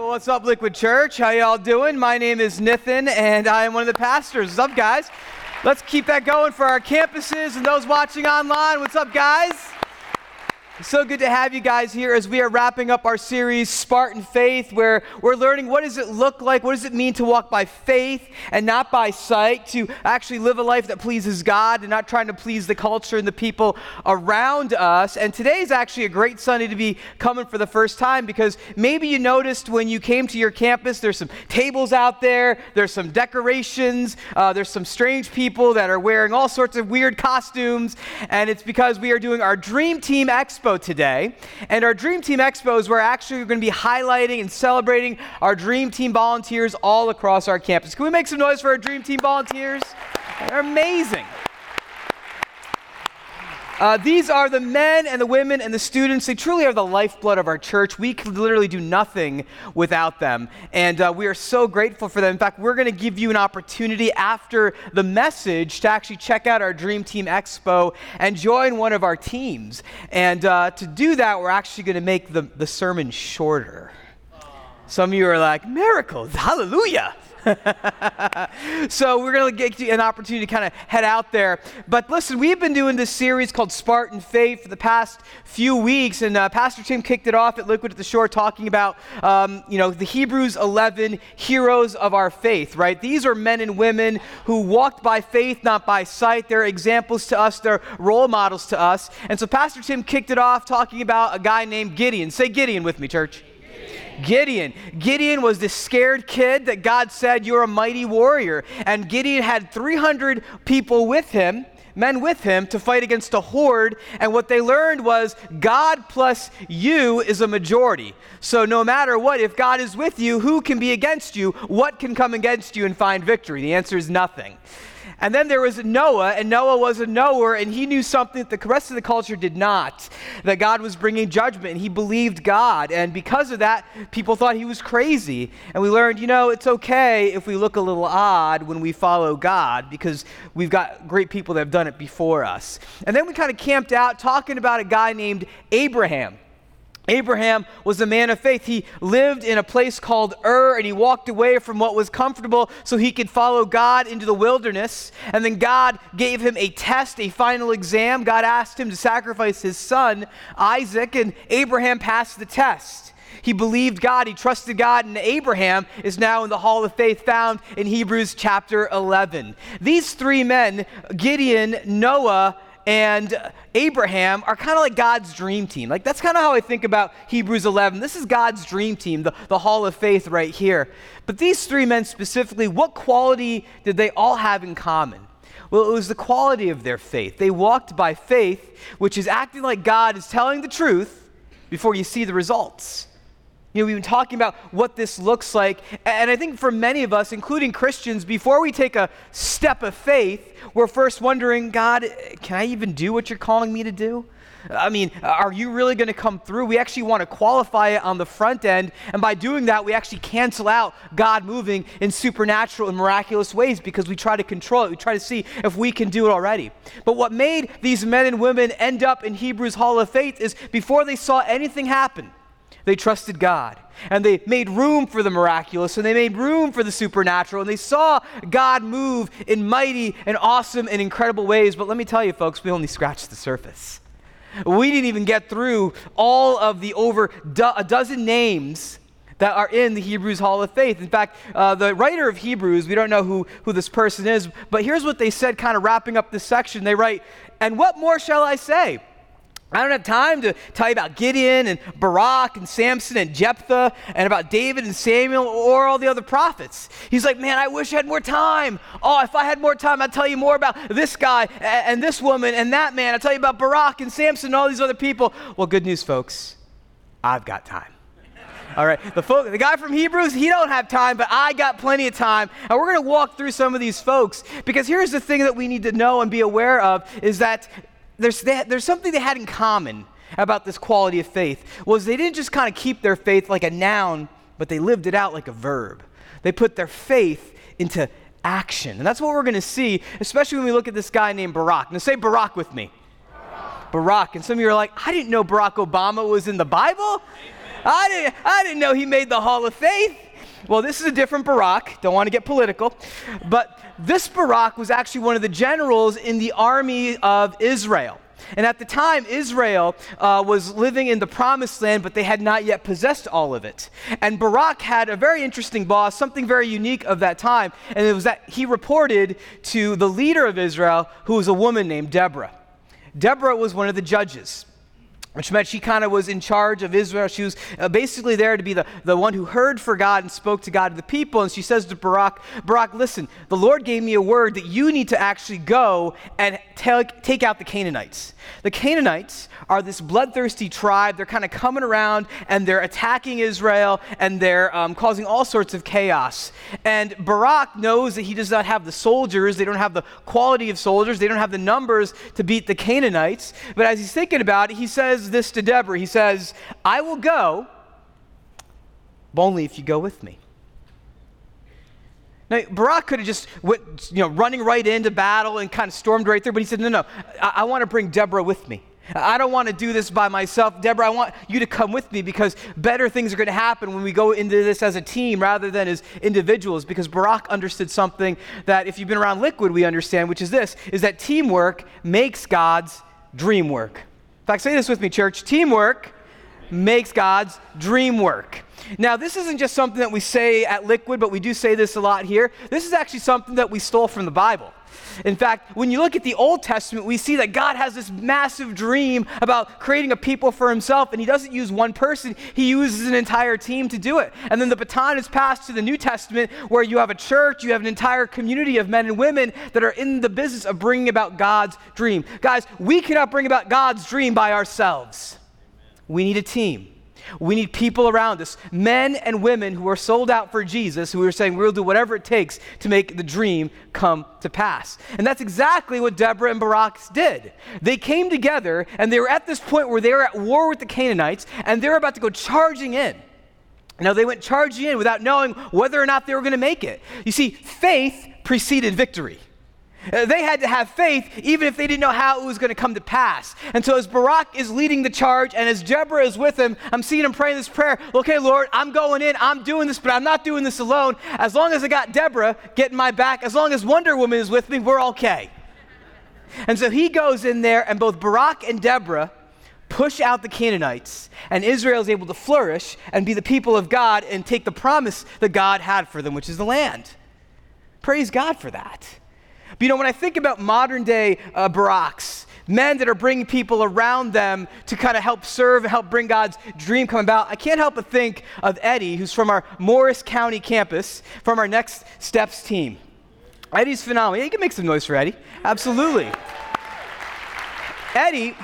well, what's up, Liquid Church? How y'all doing? My name is Nithin, and I am one of the pastors. What's up, guys? Let's keep that going for our campuses and those watching online. What's up, guys? So good to have you guys here as we are wrapping up our series, Spartan Faith, where we're learning what does it look like, what does it mean to walk by faith and not by sight, to actually live a life that pleases God and not trying to please the culture and the people around us. And today is actually a great Sunday to be coming for the first time because maybe you noticed when you came to your campus, there's some tables out there, there's some decorations, uh, there's some strange people that are wearing all sorts of weird costumes, and it's because we are doing our Dream Team Expo Expo today. And our Dream Team Expos, we're actually going to be highlighting and celebrating our Dream Team volunteers all across our campus. Can we make some noise for our Dream Team volunteers? They're amazing. Uh, these are the men and the women and the students. They truly are the lifeblood of our church. We can literally do nothing without them. And uh, we are so grateful for them. In fact, we're going to give you an opportunity after the message to actually check out our Dream Team Expo and join one of our teams. And uh, to do that, we're actually going to make the, the sermon shorter. Some of you are like, miracles, hallelujah. so we're going to get you an opportunity to kind of head out there. But listen, we've been doing this series called Spartan Faith for the past few weeks, and uh, Pastor Tim kicked it off at Liquid at the Shore, talking about um, you know the Hebrews 11 heroes of our faith. Right? These are men and women who walked by faith, not by sight. They're examples to us. They're role models to us. And so Pastor Tim kicked it off talking about a guy named Gideon. Say Gideon with me, church. Gideon. Gideon was this scared kid that God said, You're a mighty warrior. And Gideon had 300 people with him, men with him, to fight against a horde. And what they learned was God plus you is a majority. So no matter what, if God is with you, who can be against you? What can come against you and find victory? The answer is nothing. And then there was Noah, and Noah was a knower, and he knew something that the rest of the culture did not that God was bringing judgment, and he believed God. And because of that, people thought he was crazy. And we learned, you know, it's okay if we look a little odd when we follow God because we've got great people that have done it before us. And then we kind of camped out talking about a guy named Abraham. Abraham was a man of faith. He lived in a place called Ur and he walked away from what was comfortable so he could follow God into the wilderness. And then God gave him a test, a final exam. God asked him to sacrifice his son, Isaac, and Abraham passed the test. He believed God, he trusted God, and Abraham is now in the hall of faith found in Hebrews chapter 11. These three men, Gideon, Noah, and Abraham are kind of like God's dream team. Like, that's kind of how I think about Hebrews 11. This is God's dream team, the, the hall of faith right here. But these three men specifically, what quality did they all have in common? Well, it was the quality of their faith. They walked by faith, which is acting like God is telling the truth before you see the results. You know, we've been talking about what this looks like. And I think for many of us, including Christians, before we take a step of faith, we're first wondering, God, can I even do what you're calling me to do? I mean, are you really going to come through? We actually want to qualify it on the front end. And by doing that, we actually cancel out God moving in supernatural and miraculous ways because we try to control it. We try to see if we can do it already. But what made these men and women end up in Hebrews Hall of Faith is before they saw anything happen, they trusted God. And they made room for the miraculous and they made room for the supernatural. And they saw God move in mighty and awesome and incredible ways. But let me tell you, folks, we only scratched the surface. We didn't even get through all of the over do- a dozen names that are in the Hebrews Hall of Faith. In fact, uh, the writer of Hebrews, we don't know who, who this person is, but here's what they said, kind of wrapping up this section. They write, And what more shall I say? I don't have time to tell you about Gideon and Barak and Samson and Jephthah and about David and Samuel or all the other prophets. He's like, man, I wish I had more time. Oh, if I had more time, I'd tell you more about this guy and this woman and that man. I'd tell you about Barak and Samson and all these other people. Well, good news, folks. I've got time. All right, the, folk, the guy from Hebrews, he don't have time, but I got plenty of time. And we're going to walk through some of these folks because here's the thing that we need to know and be aware of is that there's, they, there's something they had in common about this quality of faith was they didn't just kind of keep their faith like a noun but they lived it out like a verb they put their faith into action and that's what we're going to see especially when we look at this guy named Barack. now say Barack with me Barack. barak. and some of you are like i didn't know barack obama was in the bible I didn't, I didn't know he made the Hall of Faith. Well, this is a different Barak. Don't want to get political. But this Barak was actually one of the generals in the army of Israel. And at the time, Israel uh, was living in the promised land, but they had not yet possessed all of it. And Barak had a very interesting boss, something very unique of that time, and it was that he reported to the leader of Israel, who was a woman named Deborah. Deborah was one of the judges which meant she kind of was in charge of Israel. She was uh, basically there to be the, the one who heard for God and spoke to God to the people. And she says to Barak, Barak, listen, the Lord gave me a word that you need to actually go and take, take out the Canaanites. The Canaanites are this bloodthirsty tribe. They're kind of coming around and they're attacking Israel and they're um, causing all sorts of chaos. And Barak knows that he does not have the soldiers, they don't have the quality of soldiers, they don't have the numbers to beat the Canaanites. But as he's thinking about it, he says this to Deborah He says, I will go, only if you go with me. Now, Barak could have just went, you know, running right into battle and kind of stormed right through, but he said, no, no, I, I want to bring Deborah with me. I don't want to do this by myself. Deborah, I want you to come with me because better things are going to happen when we go into this as a team rather than as individuals. Because Barak understood something that if you've been around Liquid, we understand, which is this, is that teamwork makes God's dream work. In fact, say this with me, church. Teamwork makes God's dream work. Now, this isn't just something that we say at Liquid, but we do say this a lot here. This is actually something that we stole from the Bible. In fact, when you look at the Old Testament, we see that God has this massive dream about creating a people for himself, and he doesn't use one person, he uses an entire team to do it. And then the baton is passed to the New Testament, where you have a church, you have an entire community of men and women that are in the business of bringing about God's dream. Guys, we cannot bring about God's dream by ourselves, we need a team. We need people around us, men and women who are sold out for Jesus, who are saying, We'll do whatever it takes to make the dream come to pass. And that's exactly what Deborah and Barak did. They came together and they were at this point where they were at war with the Canaanites and they were about to go charging in. Now, they went charging in without knowing whether or not they were going to make it. You see, faith preceded victory. Uh, they had to have faith even if they didn't know how it was going to come to pass. And so, as Barak is leading the charge and as Deborah is with him, I'm seeing him praying this prayer okay, Lord, I'm going in, I'm doing this, but I'm not doing this alone. As long as I got Deborah getting my back, as long as Wonder Woman is with me, we're okay. And so he goes in there, and both Barak and Deborah push out the Canaanites, and Israel is able to flourish and be the people of God and take the promise that God had for them, which is the land. Praise God for that. But you know, when I think about modern day uh, Baraks, men that are bringing people around them to kind of help serve and help bring God's dream come about, I can't help but think of Eddie, who's from our Morris County campus, from our Next Steps team. Eddie's phenomenal. Yeah, you can make some noise for Eddie. Absolutely. Eddie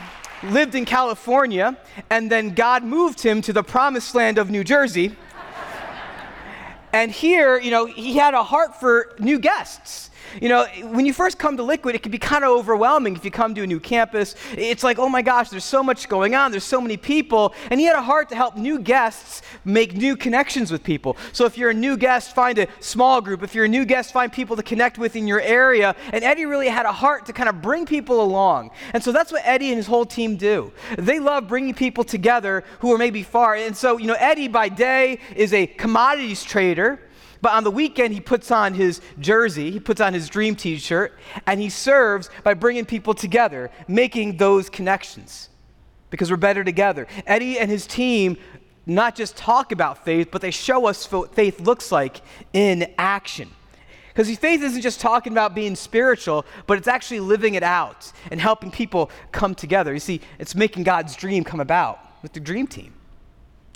lived in California, and then God moved him to the promised land of New Jersey. and here, you know, he had a heart for new guests. You know, when you first come to Liquid, it can be kind of overwhelming if you come to a new campus. It's like, oh my gosh, there's so much going on, there's so many people. And he had a heart to help new guests make new connections with people. So if you're a new guest, find a small group. If you're a new guest, find people to connect with in your area. And Eddie really had a heart to kind of bring people along. And so that's what Eddie and his whole team do. They love bringing people together who are maybe far. And so, you know, Eddie by day is a commodities trader. But on the weekend, he puts on his jersey, he puts on his dream t shirt, and he serves by bringing people together, making those connections because we're better together. Eddie and his team not just talk about faith, but they show us what faith looks like in action. Because faith isn't just talking about being spiritual, but it's actually living it out and helping people come together. You see, it's making God's dream come about with the dream team.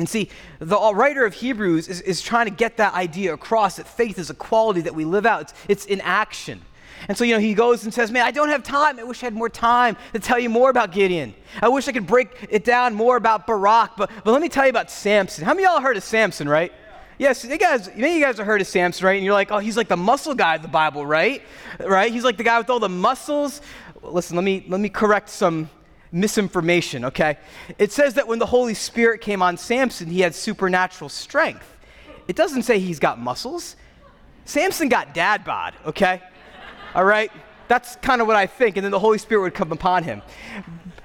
And see, the uh, writer of Hebrews is, is trying to get that idea across that faith is a quality that we live out, it's, it's in action. And so, you know, he goes and says, Man, I don't have time. I wish I had more time to tell you more about Gideon. I wish I could break it down more about Barak. But, but let me tell you about Samson. How many of y'all heard of Samson, right? Yes, you guys, many you guys have heard of Samson, right? And you're like, oh, he's like the muscle guy of the Bible, right? Right? He's like the guy with all the muscles. Listen, let me let me correct some misinformation, okay? It says that when the Holy Spirit came on Samson, he had supernatural strength. It doesn't say he's got muscles. Samson got dad bod, okay? All right? That's kind of what I think. And then the Holy Spirit would come upon him.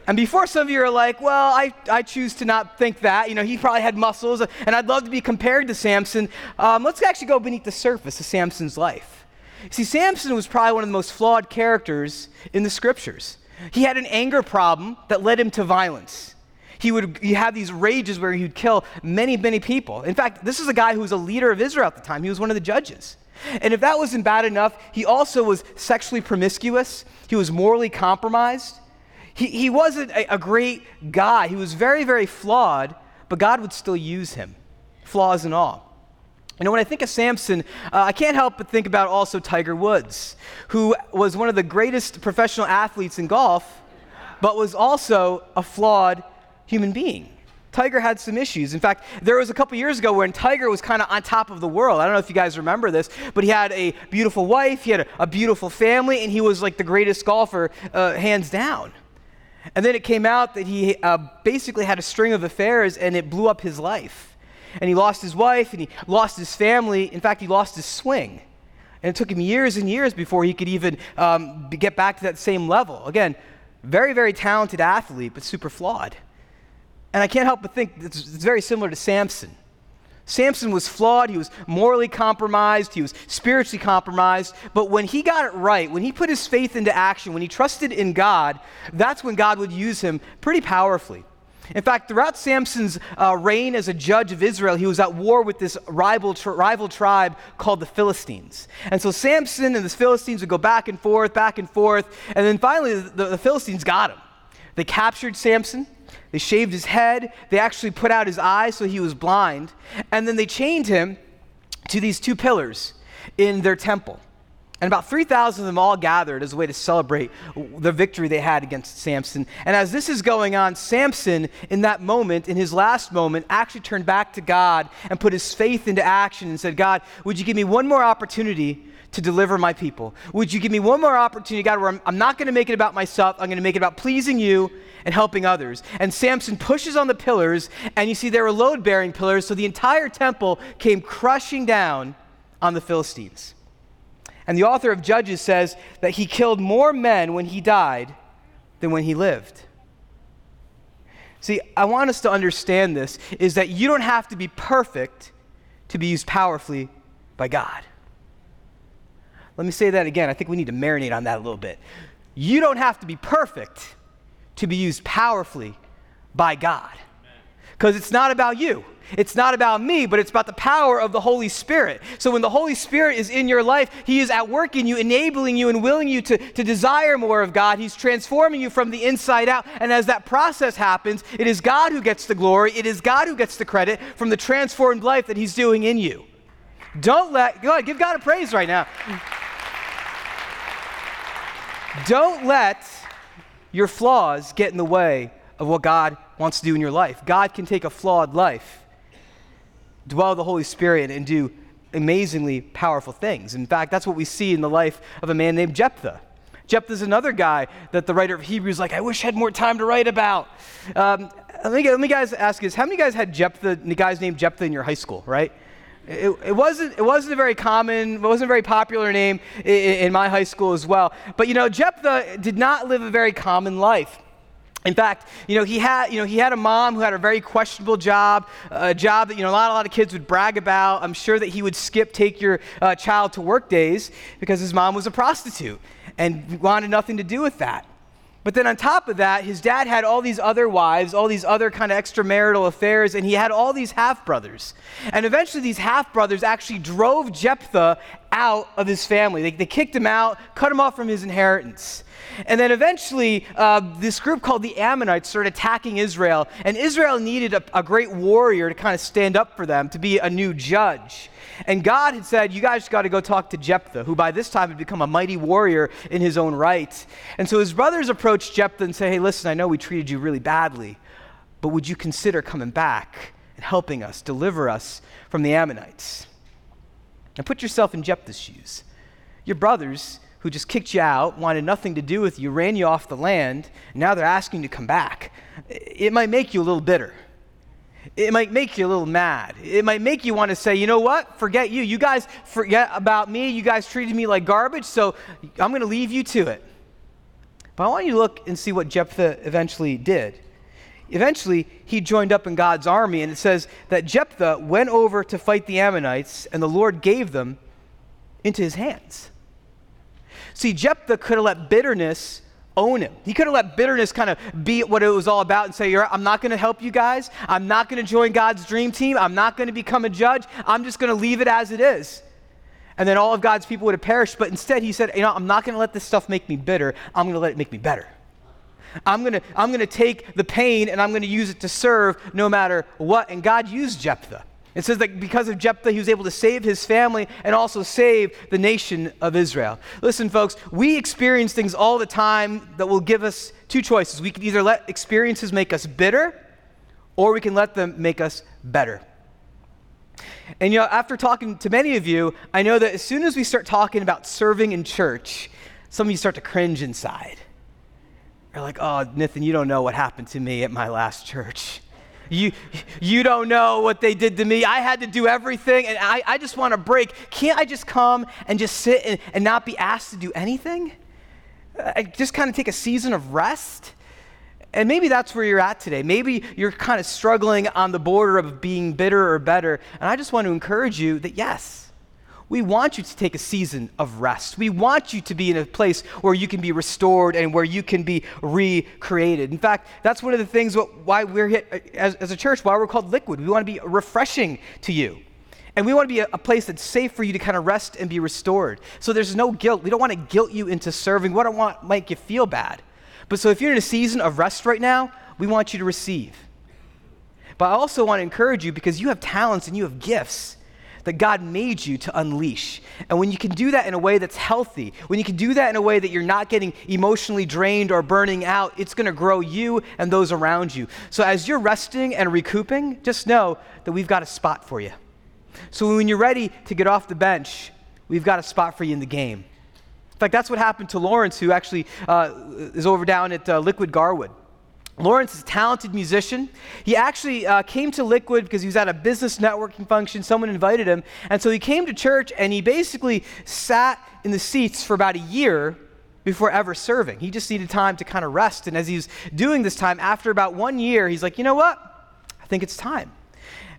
And before some of you are like, well, I, I choose to not think that. You know, he probably had muscles, and I'd love to be compared to Samson. Um, let's actually go beneath the surface of Samson's life. See, Samson was probably one of the most flawed characters in the scriptures. He had an anger problem that led him to violence. He would he had these rages where he would kill many, many people. In fact, this is a guy who was a leader of Israel at the time. He was one of the judges. And if that wasn't bad enough, he also was sexually promiscuous. He was morally compromised. He, he wasn't a, a great guy. He was very, very flawed, but God would still use him, flaws and all. You know, when I think of Samson, uh, I can't help but think about also Tiger Woods, who was one of the greatest professional athletes in golf, but was also a flawed human being. Tiger had some issues. In fact, there was a couple years ago when Tiger was kind of on top of the world. I don't know if you guys remember this, but he had a beautiful wife, he had a, a beautiful family, and he was like the greatest golfer, uh, hands down. And then it came out that he uh, basically had a string of affairs and it blew up his life. And he lost his wife and he lost his family. In fact, he lost his swing. And it took him years and years before he could even um, get back to that same level. Again, very, very talented athlete, but super flawed. And I can't help but think it's, it's very similar to Samson. Samson was flawed, he was morally compromised, he was spiritually compromised, but when he got it right, when he put his faith into action, when he trusted in God, that's when God would use him pretty powerfully. In fact, throughout Samson's uh, reign as a judge of Israel, he was at war with this rival, tri- rival tribe called the Philistines. And so Samson and the Philistines would go back and forth, back and forth, and then finally the, the Philistines got him. They captured Samson, they shaved his head. They actually put out his eyes so he was blind. And then they chained him to these two pillars in their temple. And about 3,000 of them all gathered as a way to celebrate the victory they had against Samson. And as this is going on, Samson, in that moment, in his last moment, actually turned back to God and put his faith into action and said, God, would you give me one more opportunity to deliver my people? Would you give me one more opportunity, God, where I'm, I'm not going to make it about myself, I'm going to make it about pleasing you and helping others. And Samson pushes on the pillars, and you see there were load bearing pillars, so the entire temple came crushing down on the Philistines. And the author of Judges says that he killed more men when he died than when he lived. See, I want us to understand this is that you don't have to be perfect to be used powerfully by God. Let me say that again. I think we need to marinate on that a little bit. You don't have to be perfect to be used powerfully by God. Because it's not about you. It's not about me, but it's about the power of the Holy Spirit. So when the Holy Spirit is in your life, He is at work in you, enabling you and willing you to, to desire more of God. He's transforming you from the inside out. And as that process happens, it is God who gets the glory, it is God who gets the credit from the transformed life that He's doing in you. Don't let, God, give God a praise right now. Don't let your flaws get in the way of what God wants to do in your life. God can take a flawed life, dwell the Holy Spirit, and do amazingly powerful things. In fact, that's what we see in the life of a man named Jephthah. Jephthah's another guy that the writer of Hebrews like, I wish I had more time to write about. Um, let, me, let me guys ask this. How many guys had Jephthah, the guys named Jephthah in your high school, right? It, it, wasn't, it wasn't a very common, it wasn't a very popular name in, in my high school as well. But you know, Jephthah did not live a very common life. In fact, you know, he had, you know, he had a mom who had a very questionable job, a job that, you know, a lot, a lot of kids would brag about. I'm sure that he would skip take your uh, child to work days because his mom was a prostitute and wanted nothing to do with that. But then on top of that, his dad had all these other wives, all these other kind of extramarital affairs, and he had all these half brothers. And eventually, these half brothers actually drove Jephthah out of his family. They, they, kicked him out, cut him off from his inheritance. And then eventually, uh, this group called the Ammonites started attacking Israel, and Israel needed a, a great warrior to kind of stand up for them, to be a new judge. And God had said, You guys got to go talk to Jephthah, who by this time had become a mighty warrior in his own right. And so his brothers approached Jephthah and say, Hey, listen, I know we treated you really badly, but would you consider coming back and helping us, deliver us from the Ammonites? Now put yourself in Jephthah's shoes. Your brothers, who just kicked you out, wanted nothing to do with you, ran you off the land, and now they're asking you to come back. It might make you a little bitter. It might make you a little mad. It might make you want to say, you know what? Forget you. You guys forget about me. You guys treated me like garbage, so I'm going to leave you to it. But I want you to look and see what Jephthah eventually did. Eventually, he joined up in God's army, and it says that Jephthah went over to fight the Ammonites, and the Lord gave them into his hands. See, Jephthah could have let bitterness own him. He could have let bitterness kind of be what it was all about and say, I'm not going to help you guys. I'm not going to join God's dream team. I'm not going to become a judge. I'm just going to leave it as it is. And then all of God's people would have perished. But instead, he said, You know, I'm not going to let this stuff make me bitter. I'm going to let it make me better. I'm going to I'm going to take the pain and I'm going to use it to serve no matter what. And God used Jephthah. It says that because of Jephthah, he was able to save his family and also save the nation of Israel. Listen, folks, we experience things all the time that will give us two choices. We can either let experiences make us bitter, or we can let them make us better. And you know, after talking to many of you, I know that as soon as we start talking about serving in church, some of you start to cringe inside. You're like, oh, Nathan, you don't know what happened to me at my last church. You, you don't know what they did to me. I had to do everything, and I, I just want to break. Can't I just come and just sit and, and not be asked to do anything? I just kind of take a season of rest? And maybe that's where you're at today. Maybe you're kind of struggling on the border of being bitter or better. And I just want to encourage you that yes, we want you to take a season of rest. We want you to be in a place where you can be restored and where you can be recreated. In fact, that's one of the things why we're here as, as a church, why we're called Liquid. We want to be refreshing to you. And we want to be a, a, place that's safe for you to kind of rest and be restored. So there's no guilt. We don't want to guilt you into serving. We don't want to make you feel bad. But so if you're in a season of rest right now, we want you to receive. But I also want to encourage you because you have talents and you have gifts that God made you to unleash. And when you can do that in a way that's healthy, when you can do that in a way that you're not getting emotionally drained or burning out, it's going to grow you and those around you. So as you're resting and recouping, just know that we've got a spot for you. So when you're ready to get off the bench, we've got a spot for you in the game. In fact, that's what happened to Lawrence, who actually uh, is over down at uh, Liquid Garwood. Lawrence is a talented musician. He actually uh, came to Liquid because he was at a business networking function. Someone invited him. And so he came to church and he basically sat in the seats for about a year before ever serving. He just needed time to kind of rest. And as he was doing this time, after about one year, he's like, you know what? I think it's time.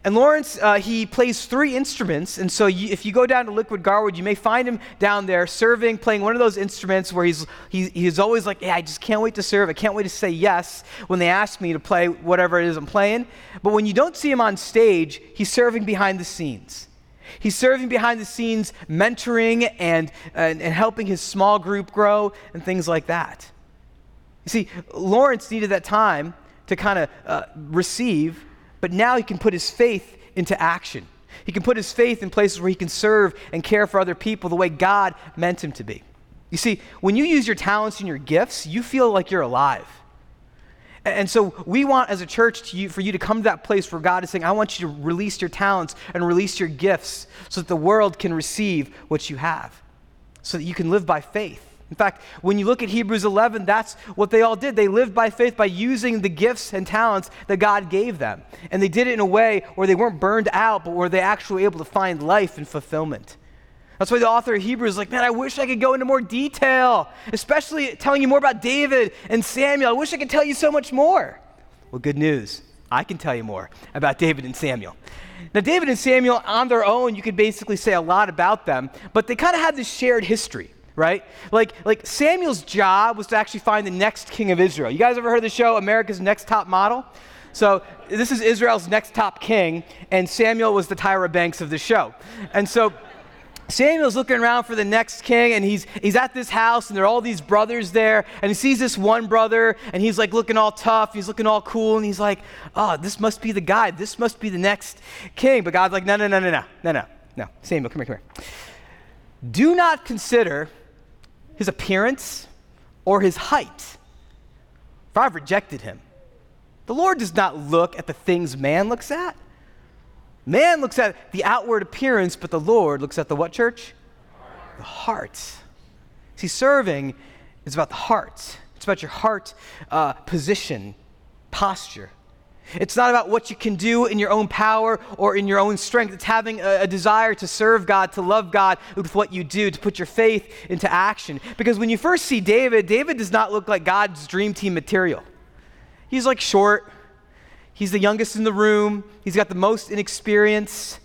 And Lawrence, uh, he plays three instruments. And so you, if you go down to Liquid Garwood, you may find him down there serving, playing one of those instruments where he's, he, he's always like, yeah, I just can't wait to serve. I can't wait to say yes when they ask me to play whatever it is I'm playing. But when you don't see him on stage, he's serving behind the scenes. He's serving behind the scenes, mentoring and, and, and helping his small group grow and things like that. You see, Lawrence needed that time to kind of uh, receive but now he can put his faith into action. He can put his faith in places where he can serve and care for other people the way God meant him to be. You see, when you use your talents and your gifts, you feel like you're alive. And so we want as a church you, for you to come to that place where God is saying, I want you to release your talents and release your gifts so that the world can receive what you have, so that you can live by faith. In fact, when you look at Hebrews 11, that's what they all did. They lived by faith by using the gifts and talents that God gave them. And they did it in a way where they weren't burned out, but where they actually were able to find life and fulfillment. That's why the author of Hebrews is like, man, I wish I could go into more detail, especially telling you more about David and Samuel. I wish I could tell you so much more. Well, good news. I can tell you more about David and Samuel. Now, David and Samuel, on their own, you could basically say a lot about them, but they kind of had this shared history right? Like, like Samuel's job was to actually find the next king of Israel. You guys ever heard the show America's Next Top Model? So this is Israel's next top king, and Samuel was the Tyra Banks of the show. And so Samuel's looking around for the next king, and he's, he's at this house, and there are all these brothers there, and he sees this one brother, and he's like looking all tough, he's looking all cool, and he's like, oh, this must be the guy, this must be the next king. But God's like, no, no, no, no, no, no, no, no. Samuel, come here, come here. Do not consider his appearance, or his height. For I've rejected him. The Lord does not look at the things man looks at. Man looks at the outward appearance, but the Lord looks at the what, church? The heart. See, serving is about the heart. It's about your heart uh, position, posture. It's not about what you can do in your own power or in your own strength. It's having a, a, desire to serve God, to love God with what you do, to put your faith into action. Because when you first see David, David does not look like God's dream team material. He's like short, he's the youngest in the room, he's got the most inexperience.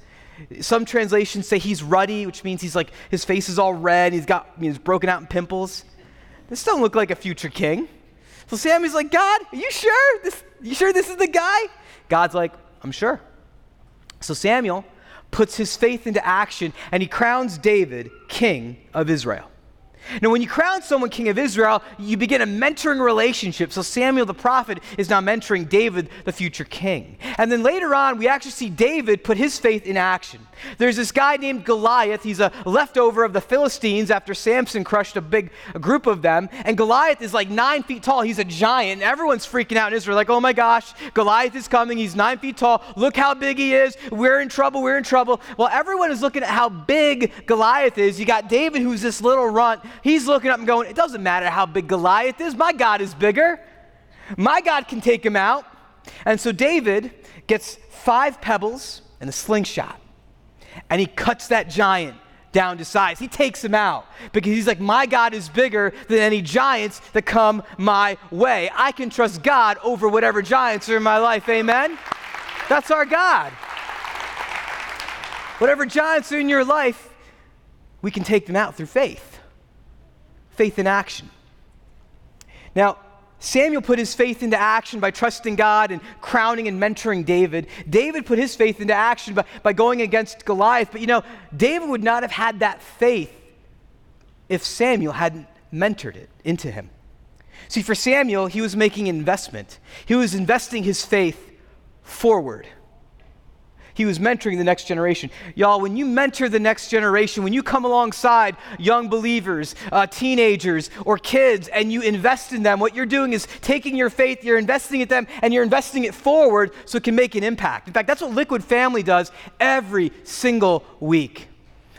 Some translations say he's ruddy, which means he's like his face is all red, he's got he's broken out in pimples. This don't look like a future king. So Samuel's like, God, are you sure? This, you sure this is the guy? God's like, I'm sure. So Samuel puts his faith into action and he crowns David king of Israel. Now, when you crown someone king of Israel, you begin a mentoring relationship. So, Samuel the prophet is now mentoring David, the future king. And then later on, we actually see David put his faith in action. There's this guy named Goliath. He's a leftover of the Philistines after Samson crushed a big group of them. And Goliath is like nine feet tall. He's a giant. Everyone's freaking out in Israel, like, oh my gosh, Goliath is coming. He's nine feet tall. Look how big he is. We're in trouble. We're in trouble. Well, everyone is looking at how big Goliath is. You got David, who's this little runt. He's looking up and going, It doesn't matter how big Goliath is. My God is bigger. My God can take him out. And so David gets five pebbles and a slingshot, and he cuts that giant down to size. He takes him out because he's like, My God is bigger than any giants that come my way. I can trust God over whatever giants are in my life. Amen? That's our God. Whatever giants are in your life, we can take them out through faith faith in action. Now, Samuel put his faith into action by trusting God and crowning and mentoring David. David put his faith into action by, by going against Goliath. But you know, David would not have had that faith if Samuel hadn't mentored it into him. See, for Samuel, he was making an investment, he was investing his faith forward. He was mentoring the next generation. Y'all, when you mentor the next generation, when you come alongside young believers, uh, teenagers, or kids, and you invest in them, what you're doing is taking your faith, you're investing in them, and you're investing it forward so it can make an impact. In fact, that's what Liquid Family does every single week.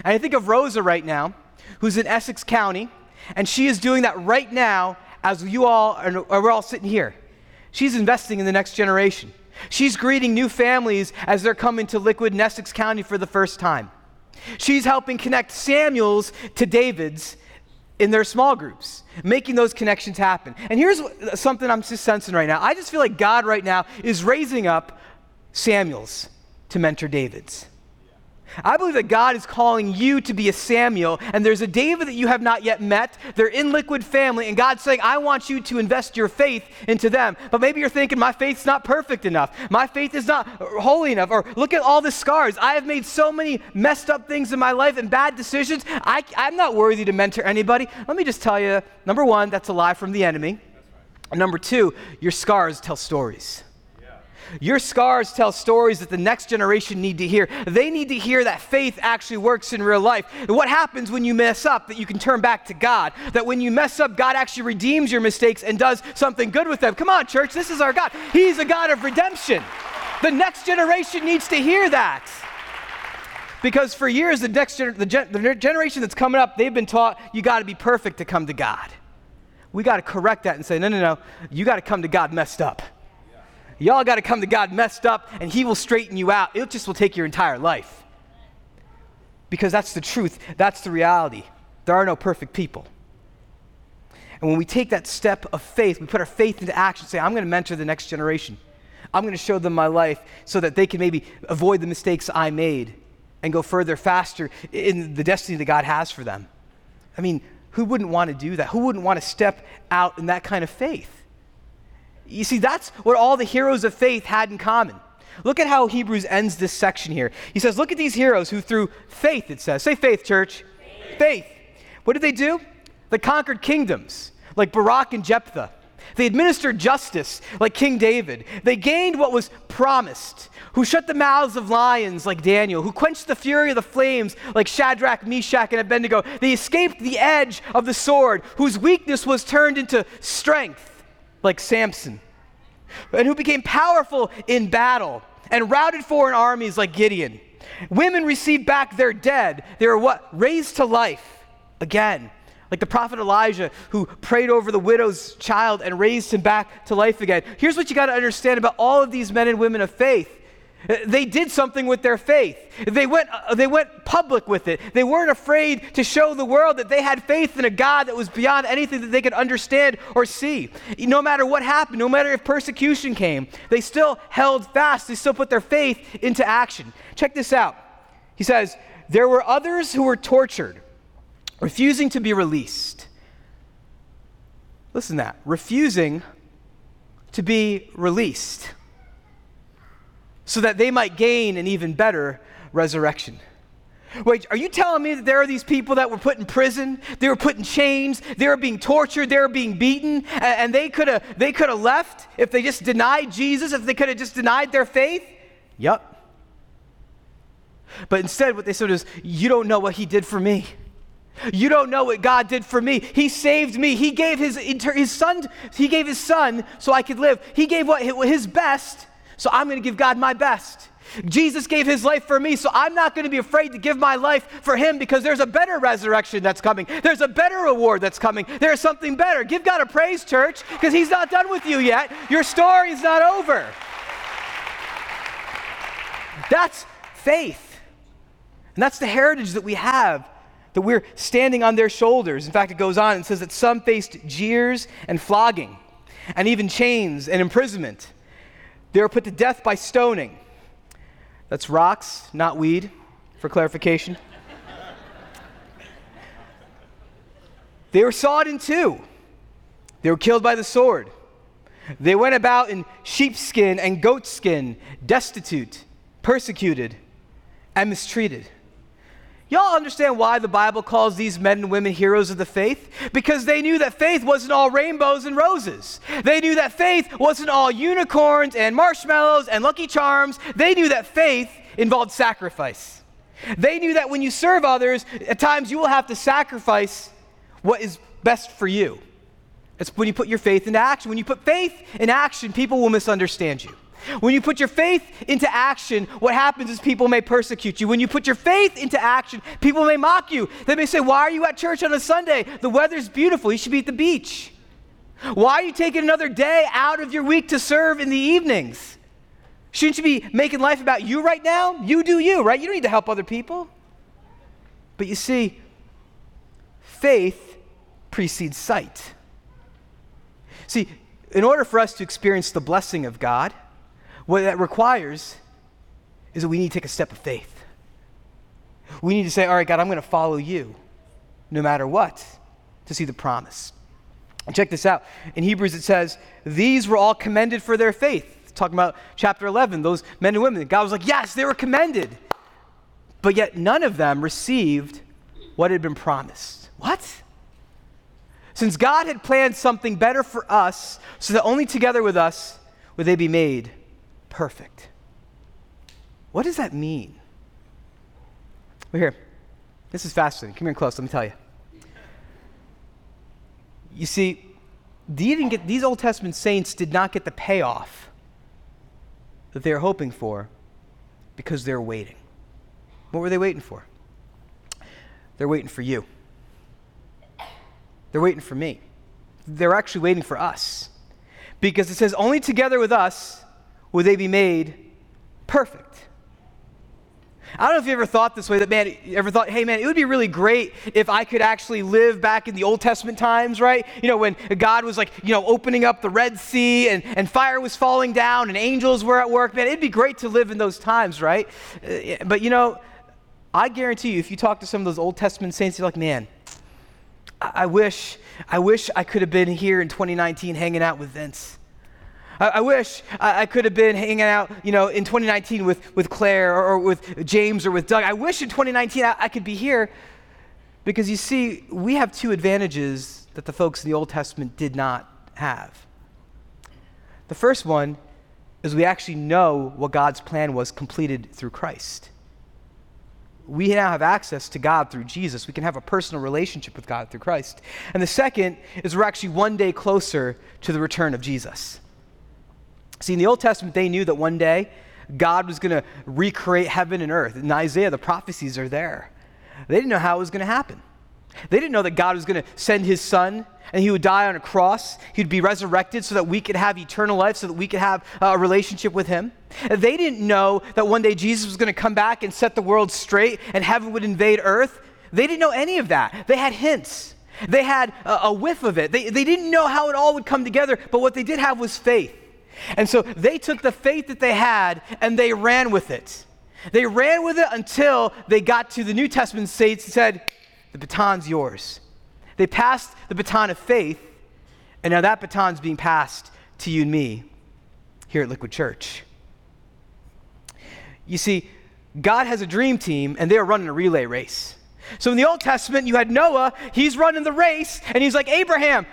And I think of Rosa right now, who's in Essex County, and she is doing that right now as you all are, we're all sitting here. She's investing in the next generation. She's greeting new families as they're coming to Liquid in Essex County for the first time. She's helping connect Samuels to David's in their small groups, making those connections happen. And here's something I'm just sensing right now. I just feel like God right now is raising up Samuels to mentor David's. I believe that God is calling you to be a Samuel, and there's a David that you have not yet met. They're in liquid family, and God's saying, I want you to invest your faith into them. But maybe you're thinking, my faith's not perfect enough. My faith is not holy enough. Or look at all the scars. I have made so many messed up things in my life and bad decisions. I, I'm not worthy to mentor anybody. Let me just tell you number one, that's a lie from the enemy. Number two, your scars tell stories. Your scars tell stories that the next generation need to hear. They need to hear that faith actually works in real life. What happens when you mess up, that you can turn back to God. That when you mess up, God actually redeems your mistakes and does something good with them. Come on, church, this is our God. He's a God of redemption. The next generation needs to hear that. Because for years, the next gener- the, gen- the generation that's coming up, they've been taught you got to be perfect to come to God. We got to correct that and say, no, no, no, you got to come to God messed up. Y'all got to come to God messed up, and He will straighten you out. It just will take your entire life. Because that's the truth, that's the reality. There are no perfect people. And when we take that step of faith, we put our faith into action, say, I'm going to mentor the next generation. I'm going to show them my life so that they can maybe avoid the mistakes I made and go further, faster in the destiny that God has for them. I mean, who wouldn't want to do that? Who wouldn't want to step out in that kind of faith? You see, that's what all the heroes of faith had in common. Look at how Hebrews ends this section here. He says, Look at these heroes who, through faith, it says, say faith, church. Faith. faith. What did they do? They conquered kingdoms, like Barak and Jephthah. They administered justice, like King David. They gained what was promised, who shut the mouths of lions, like Daniel, who quenched the fury of the flames, like Shadrach, Meshach, and Abednego. They escaped the edge of the sword, whose weakness was turned into strength like Samson, and who became powerful in battle and routed foreign armies like Gideon. Women received back their dead. They were what? Raised to life again, Like the prophet Elijah, who prayed over the widow's child and raised him back to life again. Here's what you got to understand about all of these men and women of faith they did something with their faith. They went, uh, they went public with it. They weren't afraid to show the world that they had faith in a God that was beyond anything that they could understand or see. No matter what happened, no matter if persecution came, they still held fast. They still put their faith into action. Check this out. He says, There were others who were tortured, refusing to be released. Listen to that. Refusing to be released so that they might gain an even better resurrection. Wait, are you telling me that there are these people that were put in prison? They were put in chains. They were being tortured. They were being beaten. And, they could have they could have left if they just denied Jesus, if they could have just denied their faith? Yep. But instead, what they said is, You don't know what he did for me. You don't know what God did for me. He saved me. He gave his, his son, he gave his son so I could live. He gave what his best so I'm going to give God my best. Jesus gave his life for me, so I'm not going to be afraid to give my life for him because there's a better resurrection that's coming. There's a better reward that's coming. There's something better. Give God a praise, church, because he's not done with you yet. Your story's not over. That's faith. And that's the heritage that we have, that we're standing on their shoulders. In fact, it goes on and says that some faced jeers and flogging, and even chains and imprisonment. They were put to death by stoning. That's rocks, not weed, for clarification. they were sawed in two. They were killed by the sword. They went about in sheepskin and goatskin, destitute, persecuted, and mistreated. Y'all understand why the Bible calls these men and women heroes of the faith? Because they knew that faith wasn't all rainbows and roses. They knew that faith wasn't all unicorns and marshmallows and lucky charms. They knew that faith involved sacrifice. They knew that when you serve others, at times you will have to sacrifice what is best for you. It's when you put your faith into action. When you put faith in action, people will misunderstand you. When you put your faith into action, what happens is people may persecute you. When you put your faith into action, people may mock you. They may say, Why are you at church on a Sunday? The weather's beautiful. You should be at the beach. Why are you taking another day out of your week to serve in the evenings? Shouldn't you be making life about you right now? You do you, right? You don't need to help other people. But you see, faith precedes sight. See, in order for us to experience the blessing of God, what that requires is that we need to take a step of faith. We need to say, All right, God, I'm going to follow you no matter what to see the promise. And check this out. In Hebrews, it says, These were all commended for their faith. talking about chapter 11, those men and women. God was like, Yes, they were commended. But yet none of them received what had been promised. What? Since God had planned something better for us, so that only together with us would they be made perfect. What does that mean? Well, here, this is fascinating. Come here close, let me tell you. You see, get, these Old Testament saints did not get the payoff that they were hoping for because they're waiting. What were they waiting for? They're waiting for you. They're waiting for me. They're actually waiting for us. Because it says, only together with us would they be made perfect. I don't know if you ever thought this way that, man, ever thought, hey, man, it would be really great if I could actually live back in the Old Testament times, right? You know, when God was like, you know, opening up the Red Sea and, and fire was falling down and angels were at work. Man, it'd be great to live in those times, right? Uh, but, you know, I guarantee you, if you talk to some of those Old Testament saints, you're like, man, I, I wish, I wish I could have been here in 2019 hanging out with Vince. I, I wish I, I, could have been hanging out, you know, in 2019 with, with Claire or, or with James or with Doug. I wish in 2019 I, I could be here because you see, we have two advantages that the folks in the Old Testament did not have. The first one is we actually know what God's plan was completed through Christ. We now have access to God through Jesus. We can have a personal relationship with God through Christ. And the second is we're actually one day closer to the return of Jesus. See, in the Old Testament, they knew that one day God was going to recreate heaven and earth. In Isaiah, the prophecies are there. They didn't know how it was going to happen. They didn't know that God was going to send his son and he would die on a cross. He'd be resurrected so that we could have eternal life, so that we could have a relationship with him. They didn't know that one day Jesus was going to come back and set the world straight and heaven would invade earth. They didn't know any of that. They had hints, they had a, a whiff of it. They, they didn't know how it all would come together, but what they did have was faith. And so they took the faith that they had and they ran with it. They ran with it until they got to the New Testament saints and said, The baton's yours. They passed the baton of faith, and now that baton's being passed to you and me here at Liquid Church. You see, God has a dream team, and they are running a relay race. So in the Old Testament, you had Noah, he's running the race, and he's like, Abraham,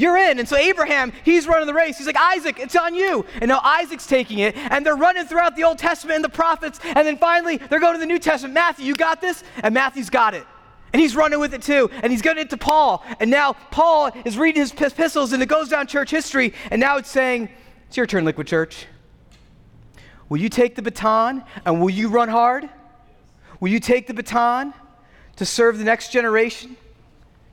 you're in. And so Abraham, he's running the race. He's like, Isaac, it's on you. And now Isaac's taking it, and they're running throughout the Old Testament and the prophets, and then finally they're going to the New Testament. Matthew, you got this? And Matthew's got it. And he's running with it too. And he's getting it to Paul. And now Paul is reading his epistles, and it goes down church history. And now it's saying, It's your turn, Liquid Church. Will you take the baton and will you run hard? Will you take the baton to serve the next generation?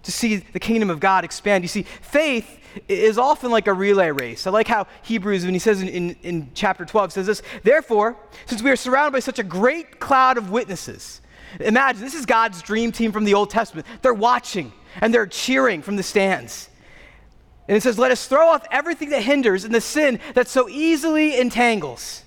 To see the kingdom of God expand? You see, faith is often like a relay race. I like how Hebrews, when he says in, in, in chapter 12, says this Therefore, since we are surrounded by such a great cloud of witnesses, Imagine, this is God's dream team from the Old Testament. They're watching and they're cheering from the stands. And it says, Let us throw off everything that hinders and the sin that so easily entangles.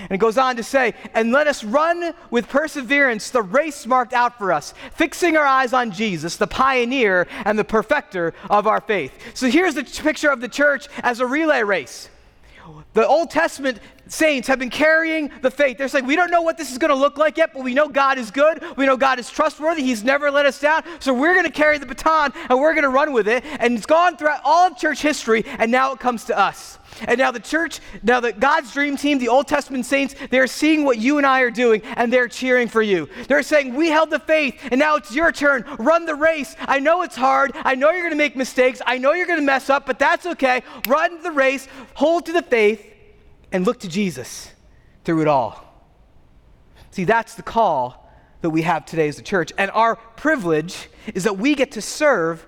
And it goes on to say, and let us run with perseverance the race marked out for us, fixing our eyes on Jesus, the pioneer and the perfecter of our faith. So here's the picture of the church as a relay race. The Old Testament saints have been carrying the faith. They're saying, we don't know what this is going to look like yet, but we know God is good. We know God is trustworthy. He's never let us down. So we're going to carry the baton and we're going to run with it. And it's gone throughout all of church history, and now it comes to us. And now the church, now the God's dream team, the Old Testament saints, they're seeing what you and I are doing and they're cheering for you. They're saying, We held the faith and now it's your turn. Run the race. I know it's hard. I know you're going to make mistakes. I know you're going to mess up, but that's okay. Run the race, hold to the faith, and look to Jesus through it all. See, that's the call that we have today as a church. And our privilege is that we get to serve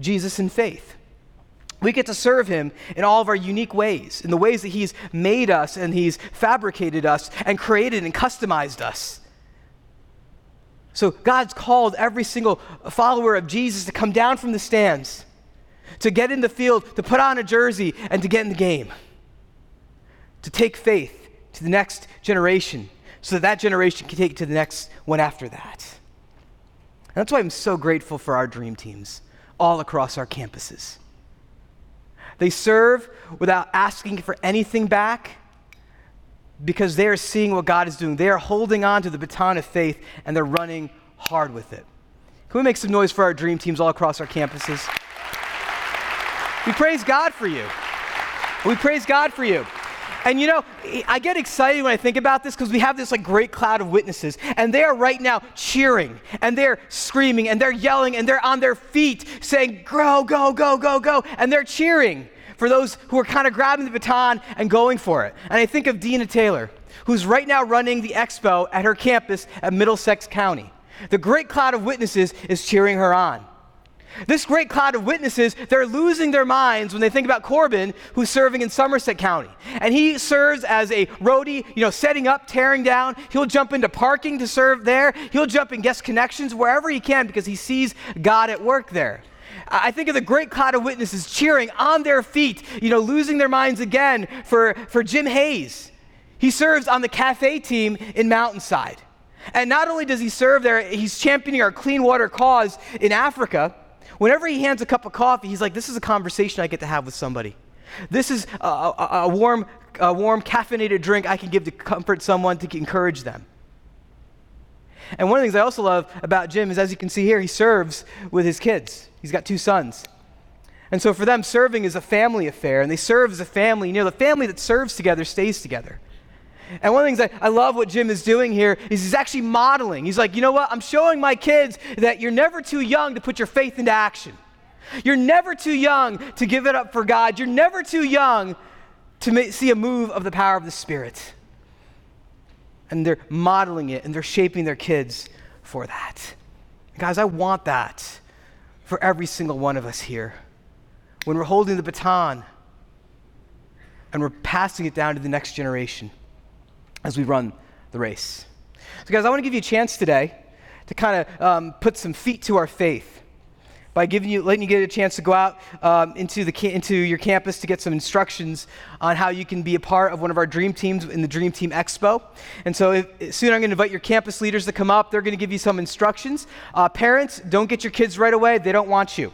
Jesus in faith. We get to serve him in all of our unique ways, in the ways that he's made us and he's fabricated us and created and customized us. So God's called every single follower of Jesus to come down from the stands, to get in the field, to put on a jersey, and to get in the game to take faith to the next generation so that that generation can take it to the next one after that. And that's why I'm so grateful for our dream teams all across our campuses. They serve without asking for anything back because they are seeing what God is doing. They are holding on to the baton of faith and they're running hard with it. Can we make some noise for our dream teams all across our campuses? We praise God for you. We praise God for you. And you know, I get excited when I think about this because we have this like great cloud of witnesses, and they are right now cheering, and they're screaming, and they're yelling, and they're on their feet saying, Go, go, go, go, go. And they're cheering for those who are kind of grabbing the baton and going for it. And I think of Dina Taylor, who's right now running the expo at her campus at Middlesex County. The great cloud of witnesses is cheering her on. This great cloud of witnesses, they're losing their minds when they think about Corbin, who's serving in Somerset County. And he serves as a roadie, you know, setting up, tearing down. He'll jump into parking to serve there. He'll jump in guest connections wherever he can because he sees God at work there. I think of the great cloud of witnesses cheering on their feet, you know, losing their minds again for, for Jim Hayes. He serves on the cafe team in Mountainside. And not only does he serve there, he's championing our clean water cause in Africa. Whenever he hands a cup of coffee, he's like, This is a conversation I get to have with somebody. This is a, a, a warm, a warm caffeinated drink I can give to comfort someone, to encourage them. And one of the things I also love about Jim is, as you can see here, he serves with his kids. He's got two sons. And so for them, serving is a family affair, and they serve as a family. You know, the family that serves together stays together. And one of the things I, I love what Jim is doing here is he's actually modeling. He's like, you know what? I'm showing my kids that you're never too young to put your faith into action. You're never too young to give it up for God. You're never too young to ma- see a move of the power of the Spirit. And they're modeling it and they're shaping their kids for that. Guys, I want that for every single one of us here. When we're holding the baton and we're passing it down to the next generation as we run the race. So, guys, I want to give you a chance today to kind of um, put some feet to our faith by giving you, letting you get a chance to go out um, into, the, into your campus to get some instructions on how you can be a part of one of our dream teams in the Dream Team Expo. And so if, soon I'm going to invite your campus leaders to come up. They're going to give you some instructions. Uh, parents, don't get your kids right away. They don't want you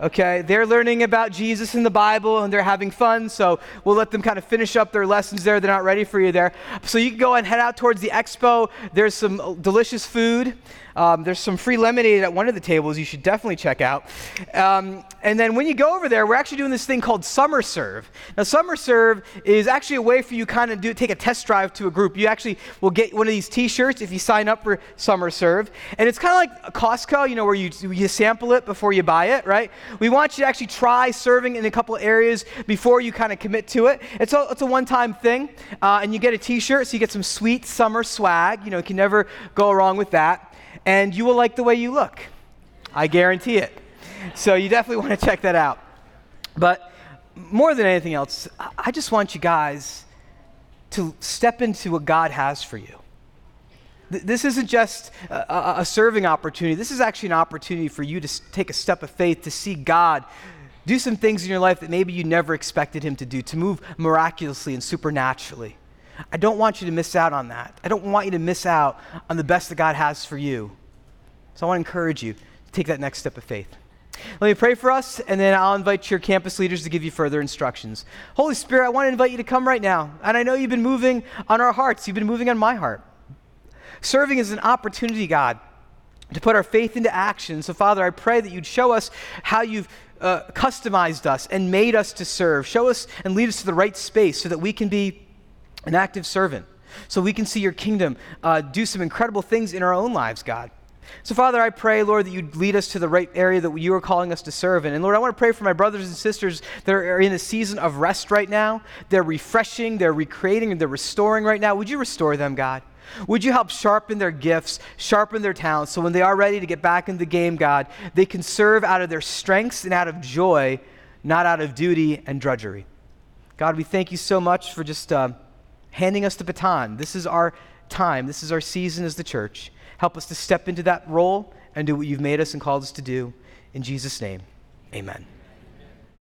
okay? They're learning about Jesus in the Bible and they're having fun, so we'll let them kind of finish up their lessons there. They're not ready for you there. So you can go and head out towards the expo. There's some uh, delicious food. Um, there's some free lemonade at one of the tables you should definitely check out. Um, and then when you go over there, we're actually doing this thing called Summer Serve. Now, Summer Serve is actually a way for you kind of do take a test drive to a group. You actually will get one of these T-shirts if you sign up for Summer Serve, and it's kind of like Costco, you know, where you you sample it before you buy it, right? We want you to actually try serving in a couple areas before you kind of commit to it. It's a, it's a one-time thing, uh, and you get a T-shirt, so you get some sweet summer swag. You know, you can never go wrong with that and you will like the way you look. I guarantee it. So you definitely want to check that out. But more than anything else, I just want you guys to step into what God has for you. This isn't just a, a, serving opportunity. This is actually an opportunity for you to take a step of faith to see God do some things in your life that maybe you never expected Him to do, to move miraculously and supernaturally. I don't want you to miss out on that. I don't want you to miss out on the best that God has for you. So I want to encourage you to take that next step of faith. Let me pray for us, and then I'll invite your campus leaders to give you further instructions. Holy Spirit, I want to invite you to come right now. And I know you've been moving on our hearts, you've been moving on my heart. Serving is an opportunity, God, to put our faith into action. So, Father, I pray that you'd show us how you've uh, customized us and made us to serve. Show us and lead us to the right space so that we can be an active servant, so we can see your kingdom uh, do some incredible things in our own lives, God. So, Father, I pray, Lord, that you'd lead us to the right area that you are calling us to serve in. And, Lord, I want to pray for my brothers and sisters that are in a season of rest right now. They're refreshing, they're recreating, and they're restoring right now. Would you restore them, God? Would you help sharpen their gifts, sharpen their talents, so when they are ready to get back in the game, God, they can serve out of their strengths and out of joy, not out of duty and drudgery? God, we thank you so much for just. Uh, handing us the baton. This is our time, this is our season as the church. Help us to step into that role and do what you've made us and called us to do. In Jesus' name, amen.